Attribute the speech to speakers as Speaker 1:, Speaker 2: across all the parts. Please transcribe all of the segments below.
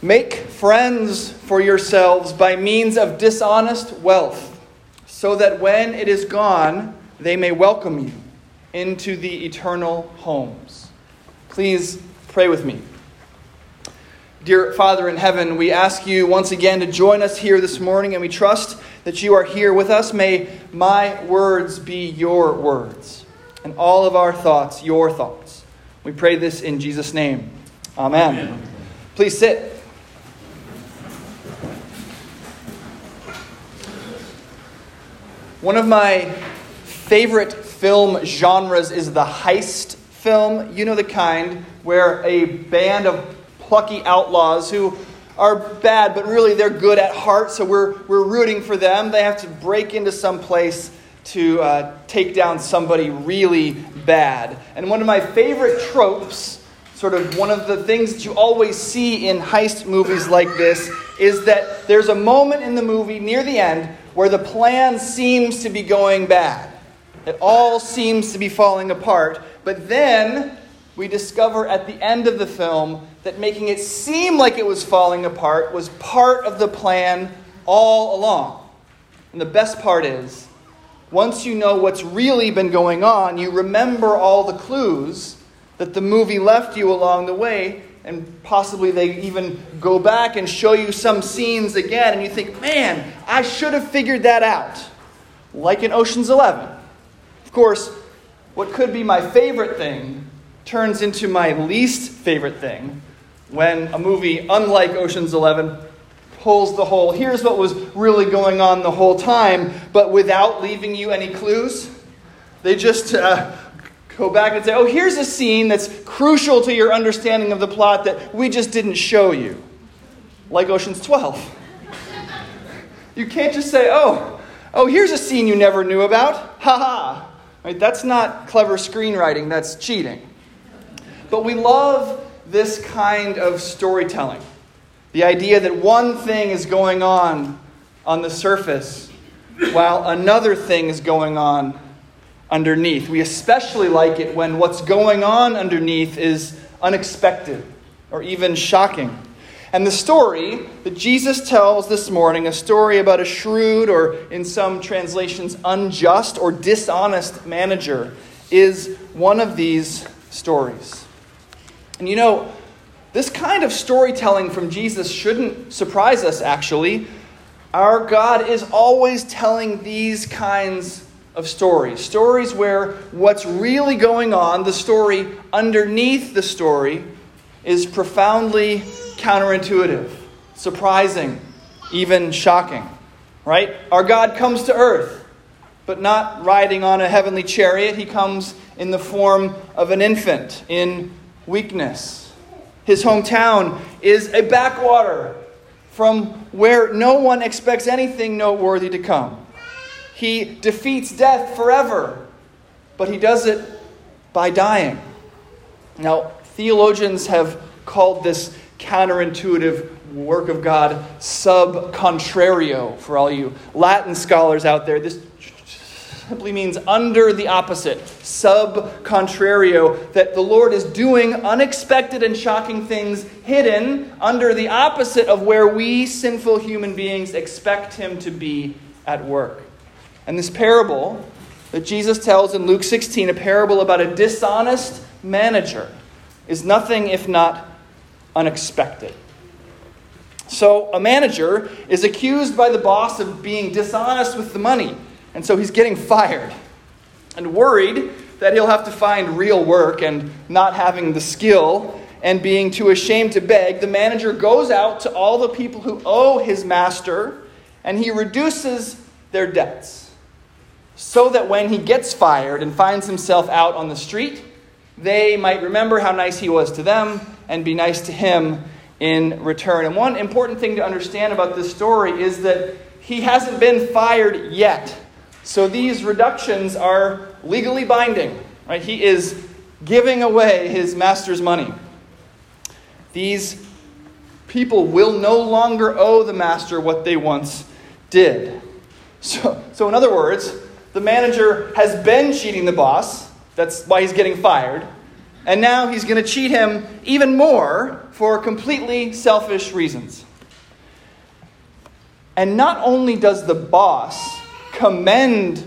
Speaker 1: Make friends for yourselves by means of dishonest wealth, so that when it is gone, they may welcome you into the eternal homes. Please pray with me. Dear Father in heaven, we ask you once again to join us here this morning, and we trust that you are here with us. May my words be your words, and all of our thoughts your thoughts. We pray this in Jesus' name. Amen. Amen. Please sit. One of my favorite film genres is the heist film. You know the kind where a band of plucky outlaws who are bad, but really they're good at heart, so we're, we're rooting for them. They have to break into some place to uh, take down somebody really bad. And one of my favorite tropes, sort of one of the things that you always see in heist movies like this, is that there's a moment in the movie near the end where the plan seems to be going bad. It all seems to be falling apart. But then we discover at the end of the film that making it seem like it was falling apart was part of the plan all along. And the best part is, once you know what's really been going on, you remember all the clues that the movie left you along the way, and possibly they even go back and show you some scenes again, and you think, man, I should have figured that out. Like in Ocean's Eleven. Of course, what could be my favorite thing turns into my least favorite thing when a movie, unlike Ocean's Eleven, pulls the whole, here's what was really going on the whole time, but without leaving you any clues. They just uh, go back and say, oh, here's a scene that's crucial to your understanding of the plot that we just didn't show you. Like Ocean's 12. you can't just say, oh, oh, here's a scene you never knew about. Ha ha. Right? That's not clever screenwriting, that's cheating. But we love this kind of storytelling. The idea that one thing is going on on the surface while another thing is going on underneath. We especially like it when what's going on underneath is unexpected or even shocking. And the story that Jesus tells this morning, a story about a shrewd or, in some translations, unjust or dishonest manager, is one of these stories. And you know, this kind of storytelling from Jesus shouldn't surprise us, actually. Our God is always telling these kinds of stories. Stories where what's really going on, the story underneath the story, is profoundly counterintuitive, surprising, even shocking. Right? Our God comes to earth, but not riding on a heavenly chariot. He comes in the form of an infant in weakness. His hometown is a backwater from where no one expects anything noteworthy to come. He defeats death forever, but he does it by dying. Now, theologians have called this counterintuitive work of God sub contrario for all you Latin scholars out there. This simply means under the opposite, sub contrario, that the Lord is doing unexpected and shocking things hidden under the opposite of where we sinful human beings expect Him to be at work. And this parable that Jesus tells in Luke 16, a parable about a dishonest manager, is nothing if not unexpected. So, a manager is accused by the boss of being dishonest with the money, and so he's getting fired. And worried that he'll have to find real work and not having the skill and being too ashamed to beg, the manager goes out to all the people who owe his master and he reduces their debts so that when he gets fired and finds himself out on the street, they might remember how nice he was to them and be nice to him in return. And one important thing to understand about this story is that he hasn't been fired yet. So these reductions are legally binding. Right? He is giving away his master's money. These people will no longer owe the master what they once did. So, so in other words, the manager has been cheating the boss. That's why he's getting fired. and now he's going to cheat him even more for completely selfish reasons. And not only does the boss commend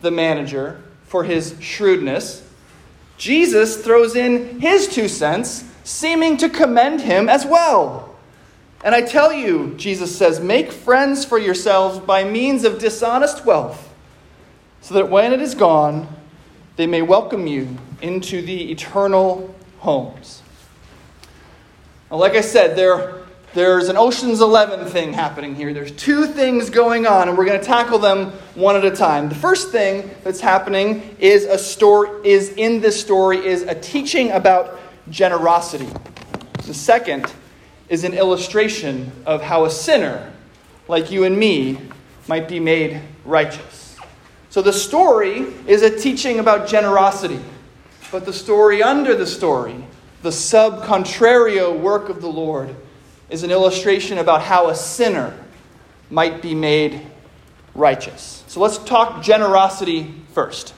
Speaker 1: the manager for his shrewdness, Jesus throws in his two cents, seeming to commend him as well. And I tell you, Jesus says, make friends for yourselves by means of dishonest wealth, so that when it is gone, they may welcome you into the eternal homes. Now, like I said, there, there's an Ocean's Eleven thing happening here. There's two things going on, and we're going to tackle them one at a time. The first thing that's happening is a story is in this story is a teaching about generosity. The second is an illustration of how a sinner like you and me might be made righteous. So the story is a teaching about generosity. But the story under the story, the sub contrario work of the Lord, is an illustration about how a sinner might be made righteous. So let's talk generosity first.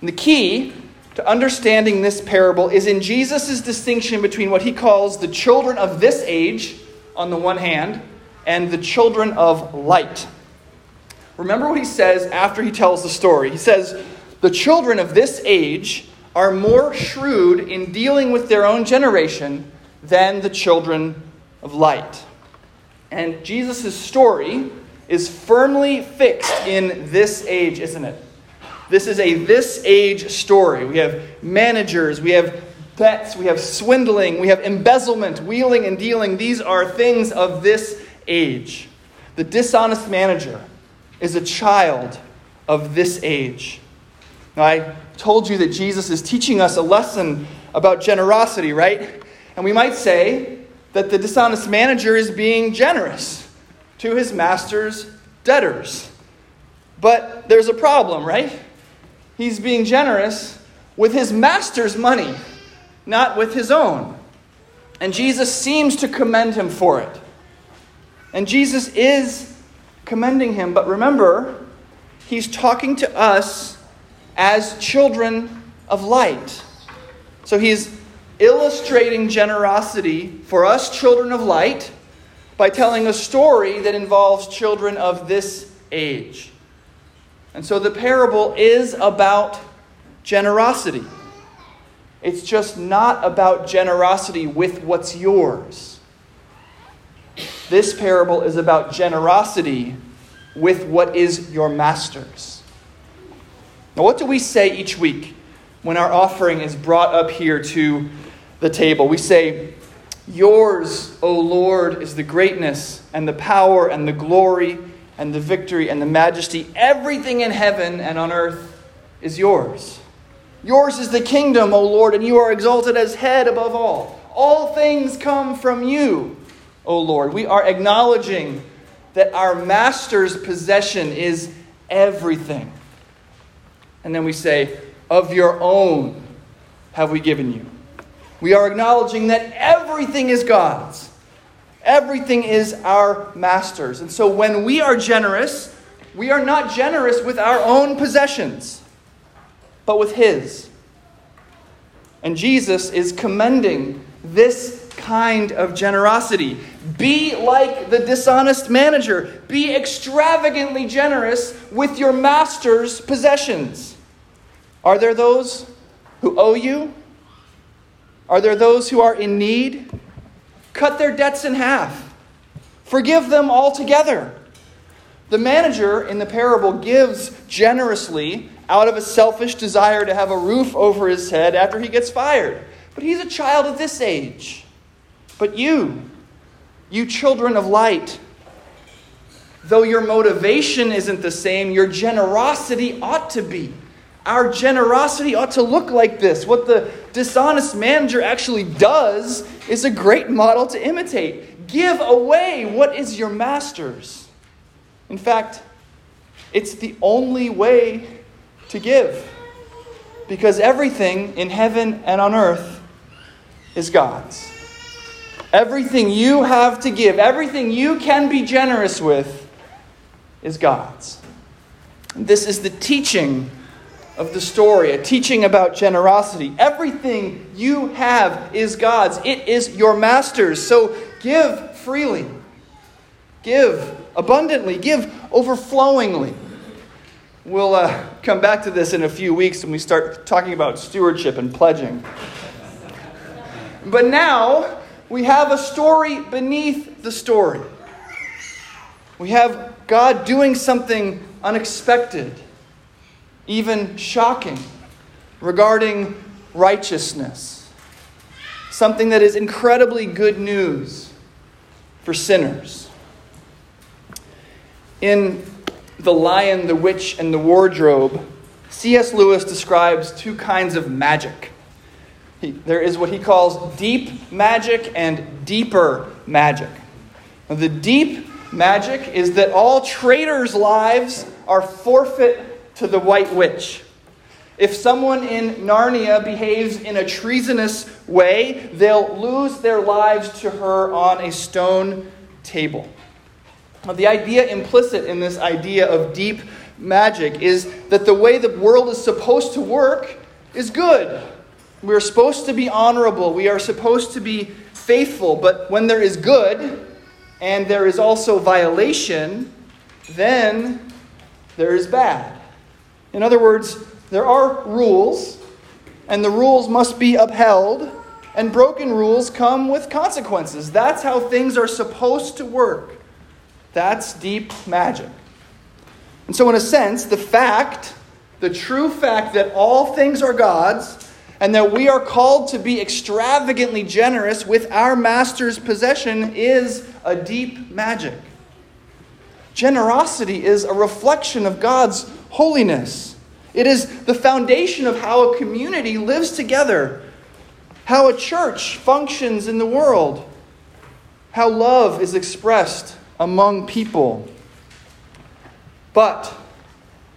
Speaker 1: And the key to understanding this parable is in Jesus' distinction between what he calls the children of this age, on the one hand, and the children of light. Remember what he says after he tells the story. He says, The children of this age are more shrewd in dealing with their own generation than the children of light. And Jesus' story is firmly fixed in this age, isn't it? This is a this age story. We have managers, we have debts, we have swindling, we have embezzlement, wheeling and dealing. These are things of this age. The dishonest manager is a child of this age. Now, I told you that Jesus is teaching us a lesson about generosity, right? And we might say that the dishonest manager is being generous to his master's debtors. But there's a problem, right? He's being generous with his master's money, not with his own. And Jesus seems to commend him for it. And Jesus is commending him, but remember, he's talking to us as children of light. So he's illustrating generosity for us, children of light, by telling a story that involves children of this age. And so the parable is about generosity. It's just not about generosity with what's yours. This parable is about generosity with what is your master's. Now, what do we say each week when our offering is brought up here to the table? We say, Yours, O Lord, is the greatness and the power and the glory and the victory and the majesty. Everything in heaven and on earth is yours. Yours is the kingdom, O Lord, and you are exalted as head above all. All things come from you, O Lord. We are acknowledging that our master's possession is everything. And then we say, Of your own have we given you. We are acknowledging that everything is God's, everything is our master's. And so when we are generous, we are not generous with our own possessions, but with His. And Jesus is commending this kind of generosity. Be like the dishonest manager. Be extravagantly generous with your master's possessions. Are there those who owe you? Are there those who are in need? Cut their debts in half. Forgive them altogether. The manager in the parable gives generously out of a selfish desire to have a roof over his head after he gets fired. But he's a child of this age. But you, you children of light, though your motivation isn't the same, your generosity ought to be. Our generosity ought to look like this. What the dishonest manager actually does is a great model to imitate. Give away what is your master's. In fact, it's the only way to give. Because everything in heaven and on earth is God's. Everything you have to give, everything you can be generous with, is God's. This is the teaching of the story, a teaching about generosity. Everything you have is God's, it is your master's. So give freely, give abundantly, give overflowingly. We'll uh, come back to this in a few weeks when we start talking about stewardship and pledging. But now we have a story beneath the story. We have God doing something unexpected, even shocking, regarding righteousness. Something that is incredibly good news for sinners. In The Lion, the Witch, and the Wardrobe, C.S. Lewis describes two kinds of magic. He, there is what he calls deep magic and deeper magic. Now, the deep magic is that all traitors' lives are forfeit to the White Witch. If someone in Narnia behaves in a treasonous way, they'll lose their lives to her on a stone table. Now, the idea implicit in this idea of deep magic is that the way the world is supposed to work is good. We're supposed to be honorable, we are supposed to be faithful, but when there is good, and there is also violation, then there is bad. In other words, there are rules, and the rules must be upheld, and broken rules come with consequences. That's how things are supposed to work. That's deep magic. And so, in a sense, the fact, the true fact that all things are God's, and that we are called to be extravagantly generous with our master's possession is a deep magic. Generosity is a reflection of God's holiness. It is the foundation of how a community lives together, how a church functions in the world, how love is expressed among people. But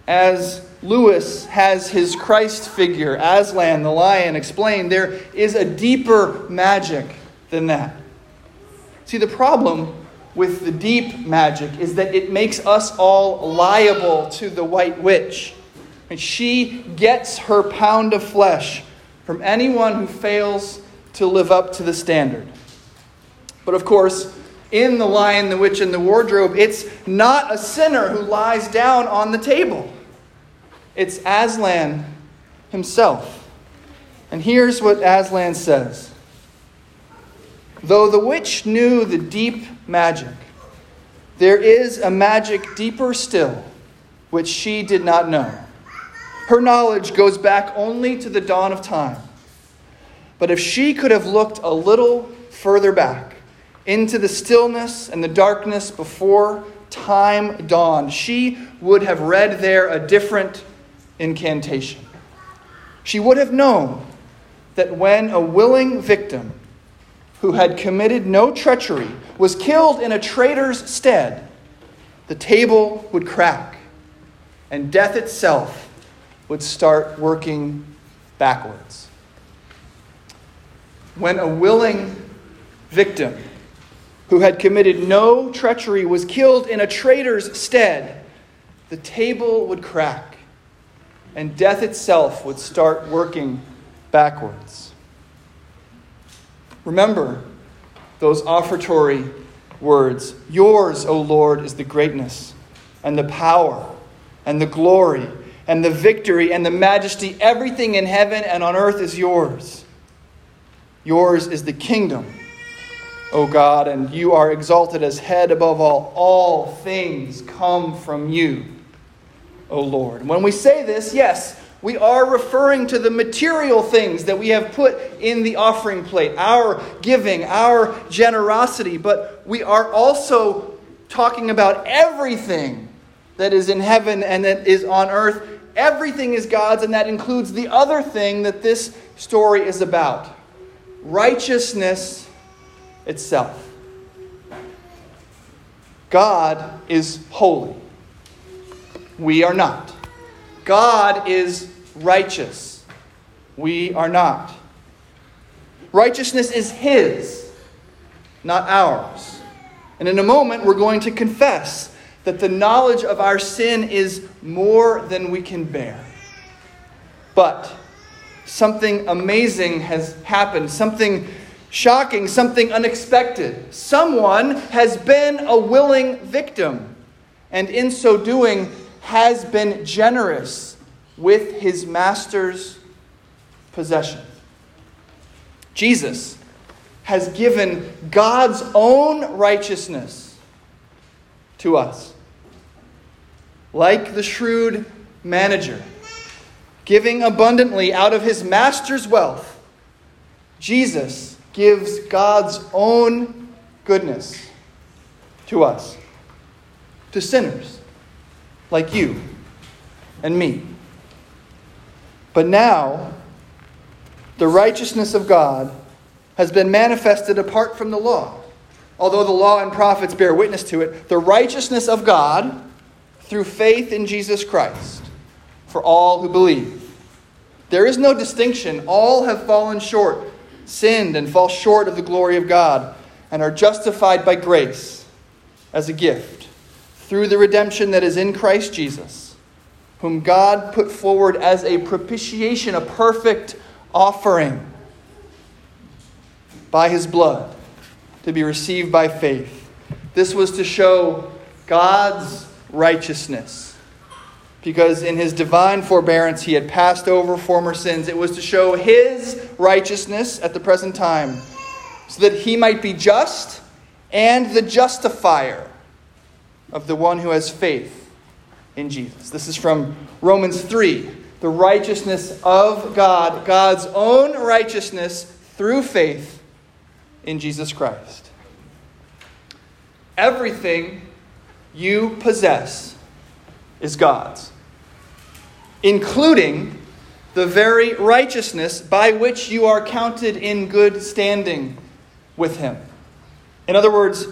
Speaker 1: as Lewis has his Christ figure, Aslan the lion, explained, there is a deeper magic than that. See, the problem with the deep magic is that it makes us all liable to the white witch. And she gets her pound of flesh from anyone who fails to live up to the standard. But of course, in The Lion, the Witch, and the Wardrobe, it's not a sinner who lies down on the table. It's Aslan himself. And here's what Aslan says Though the witch knew the deep magic, there is a magic deeper still, which she did not know. Her knowledge goes back only to the dawn of time. But if she could have looked a little further back into the stillness and the darkness before time dawned, she would have read there a different incantation. She would have known that when a willing victim who had committed no treachery was killed in a traitor's stead, the table would crack and death itself would start working backwards. When a willing victim who had committed no treachery was killed in a traitor's stead, the table would crack and death itself would start working backwards. Remember those offertory words Yours, O Lord, is the greatness and the power and the glory and the victory and the majesty. Everything in heaven and on earth is yours. Yours is the kingdom, O God, and you are exalted as head above all. All things come from you. O Lord. When we say this, yes, we are referring to the material things that we have put in the offering plate, our giving, our generosity, but we are also talking about everything that is in heaven and that is on earth. Everything is God's, and that includes the other thing that this story is about righteousness itself. God is holy. We are not. God is righteous. We are not. Righteousness is His, not ours. And in a moment, we're going to confess that the knowledge of our sin is more than we can bear. But something amazing has happened, something shocking, something unexpected. Someone has been a willing victim, and in so doing, has been generous with his master's possession. Jesus has given God's own righteousness to us. Like the shrewd manager, giving abundantly out of his master's wealth, Jesus gives God's own goodness to us, to sinners like you and me. But now, the righteousness of God has been manifested apart from the law. Although the law and prophets bear witness to it, the righteousness of God through faith in Jesus Christ for all who believe. There is no distinction. All have fallen short, sinned, and fall short of the glory of God, and are justified by grace as a gift through the redemption that is in Christ Jesus, whom God put forward as a propitiation, a perfect offering by his blood to be received by faith. This was to show God's righteousness. Because in his divine forbearance he had passed over former sins. It was to show his righteousness at the present time, so that he might be just and the justifier of the one who has faith in Jesus. This is from Romans 3. The righteousness of God, God's own righteousness through faith in Jesus Christ. Everything you possess is God's, including the very righteousness by which you are counted in good standing with Him. In other words,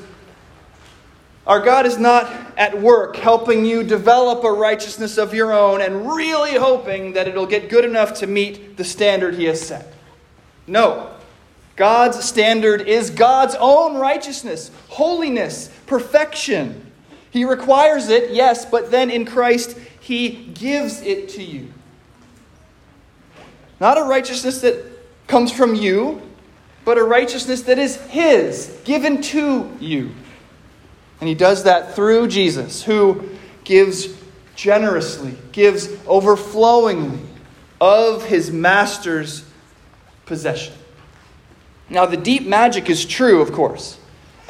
Speaker 1: our God is not at work helping you develop a righteousness of your own and really hoping that it'll get good enough to meet the standard He has set. No. God's standard is God's own righteousness, holiness, perfection. He requires it, yes, but then in Christ, He gives it to you. Not a righteousness that comes from you, but a righteousness that is His, given to you. And He does that through Jesus, who gives generously, gives overflowingly of His Master's possession. Now, the deep magic is true, of course.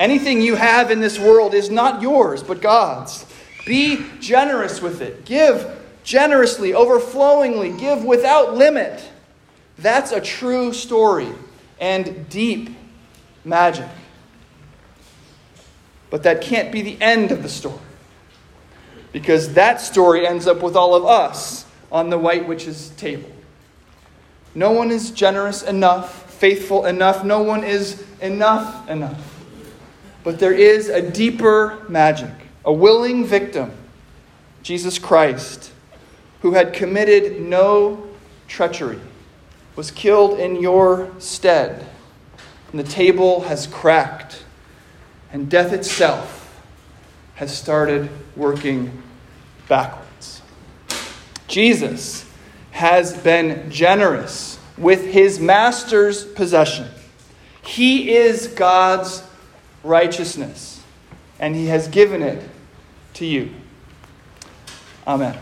Speaker 1: Anything you have in this world is not yours, but God's. Be generous with it. Give generously, overflowingly, give without limit. That's a true story and deep magic. But that can't be the end of the story. Because that story ends up with all of us on the White Witch's table. No one is generous enough faithful enough. No one is enough enough. But there is a deeper magic, a willing victim, Jesus Christ, who had committed no treachery, was killed in your stead. And the table has cracked, and death itself has started working backwards. Jesus has been generous with his master's possession. He is God's righteousness, and he has given it to you. Amen.